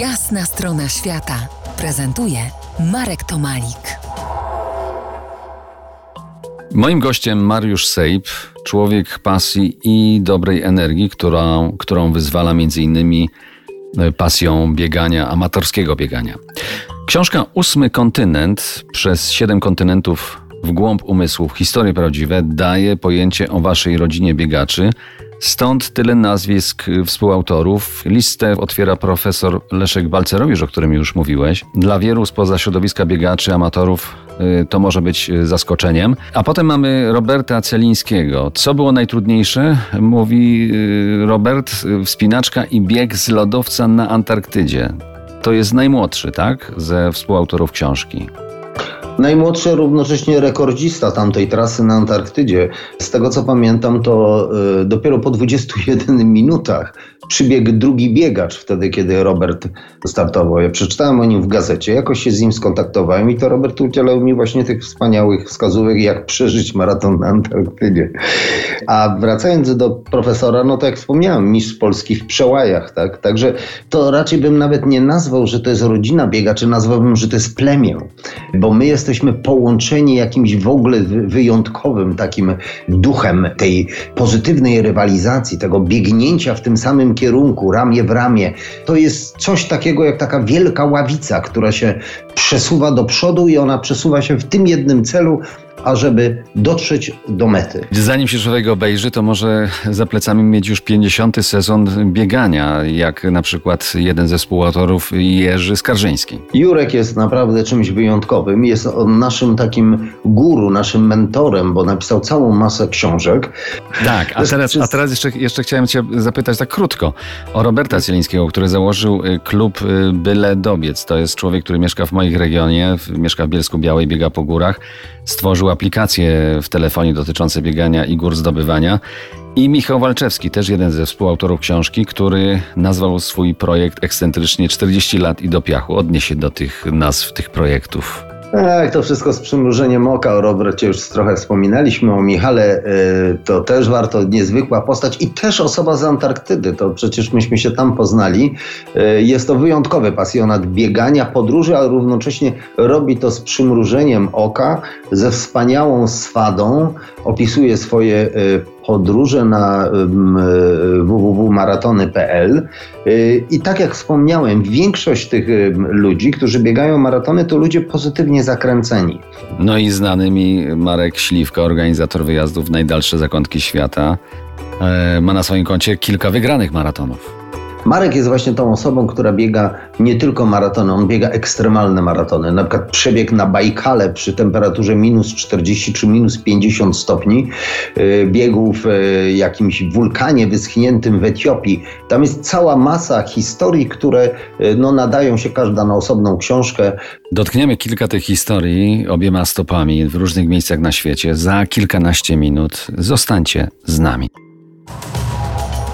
Jasna strona świata prezentuje Marek Tomalik. Moim gościem Mariusz Sejp, człowiek pasji i dobrej energii, którą, którą wyzwala innymi e, pasją biegania, amatorskiego biegania. Książka Ósmy Kontynent przez siedem kontynentów w głąb umysłów, historie prawdziwe, daje pojęcie o waszej rodzinie biegaczy, Stąd tyle nazwisk współautorów. Listę otwiera profesor Leszek Balcerowicz, o którym już mówiłeś. Dla wielu spoza środowiska biegaczy, amatorów y, to może być y, zaskoczeniem. A potem mamy Roberta Celińskiego. Co było najtrudniejsze? Mówi y, Robert, wspinaczka i bieg z lodowca na Antarktydzie. To jest najmłodszy, tak? Ze współautorów książki. Najmłodszy, równocześnie rekordzista tamtej trasy na Antarktydzie. Z tego co pamiętam, to y, dopiero po 21 minutach przybiegł drugi biegacz, wtedy kiedy Robert startował. Ja przeczytałem o nim w gazecie, jakoś się z nim skontaktowałem i to Robert udzielał mi właśnie tych wspaniałych wskazówek, jak przeżyć maraton na Antarktydzie. A wracając do profesora, no to jak wspomniałem, mistrz Polski w przełajach, tak? Także to raczej bym nawet nie nazwał, że to jest rodzina biegaczy, nazwałbym, że to jest plemię, bo my jesteśmy jesteśmy połączeni jakimś w ogóle wyjątkowym takim duchem tej pozytywnej rywalizacji, tego biegnięcia w tym samym kierunku, ramię w ramię. To jest coś takiego jak taka wielka ławica, która się przesuwa do przodu i ona przesuwa się w tym jednym celu, ażeby dotrzeć do mety. Zanim się człowiek obejrzy, to może za plecami mieć już 50. sezon biegania, jak na przykład jeden ze współautorów Jerzy Skarżyński. Jurek jest naprawdę czymś wyjątkowym. Jest on naszym takim guru, naszym mentorem, bo napisał całą masę książek. Tak, a teraz, a teraz jeszcze, jeszcze chciałem cię zapytać tak krótko o Roberta Cielińskiego, który założył y, klub y, Byle Dobiec. To jest człowiek, który mieszka w moich regionie, mieszka w Bielsku Białej, biega po górach. Stworzył aplikacje w telefonie dotyczące biegania i gór zdobywania. I Michał Walczewski, też jeden ze współautorów książki, który nazwał swój projekt ekscentrycznie 40 lat i do piachu. Odniesie do tych nazw tych projektów. Tak, to wszystko z przymrużeniem oka. O Robercie już trochę wspominaliśmy, o Michale y, to też warto, niezwykła postać i też osoba z Antarktydy. To przecież myśmy się tam poznali. Y, jest to wyjątkowy pasjonat biegania, podróży, ale równocześnie robi to z przymrużeniem oka, ze wspaniałą swadą. Opisuje swoje y, podróże na www.maratony.pl i tak jak wspomniałem, większość tych ludzi, którzy biegają maratony, to ludzie pozytywnie zakręceni. No i znany mi Marek Śliwka, organizator wyjazdów w najdalsze zakątki świata, e, ma na swoim koncie kilka wygranych maratonów. Marek jest właśnie tą osobą, która biega nie tylko maratony, on biega ekstremalne maratony. Na przykład przebieg na Bajkale przy temperaturze minus 40 czy minus 50 stopni, y, biegł w y, jakimś wulkanie wyschniętym w Etiopii. Tam jest cała masa historii, które y, no, nadają się każda na osobną książkę. Dotkniemy kilka tych historii obiema stopami w różnych miejscach na świecie za kilkanaście minut. Zostańcie z nami.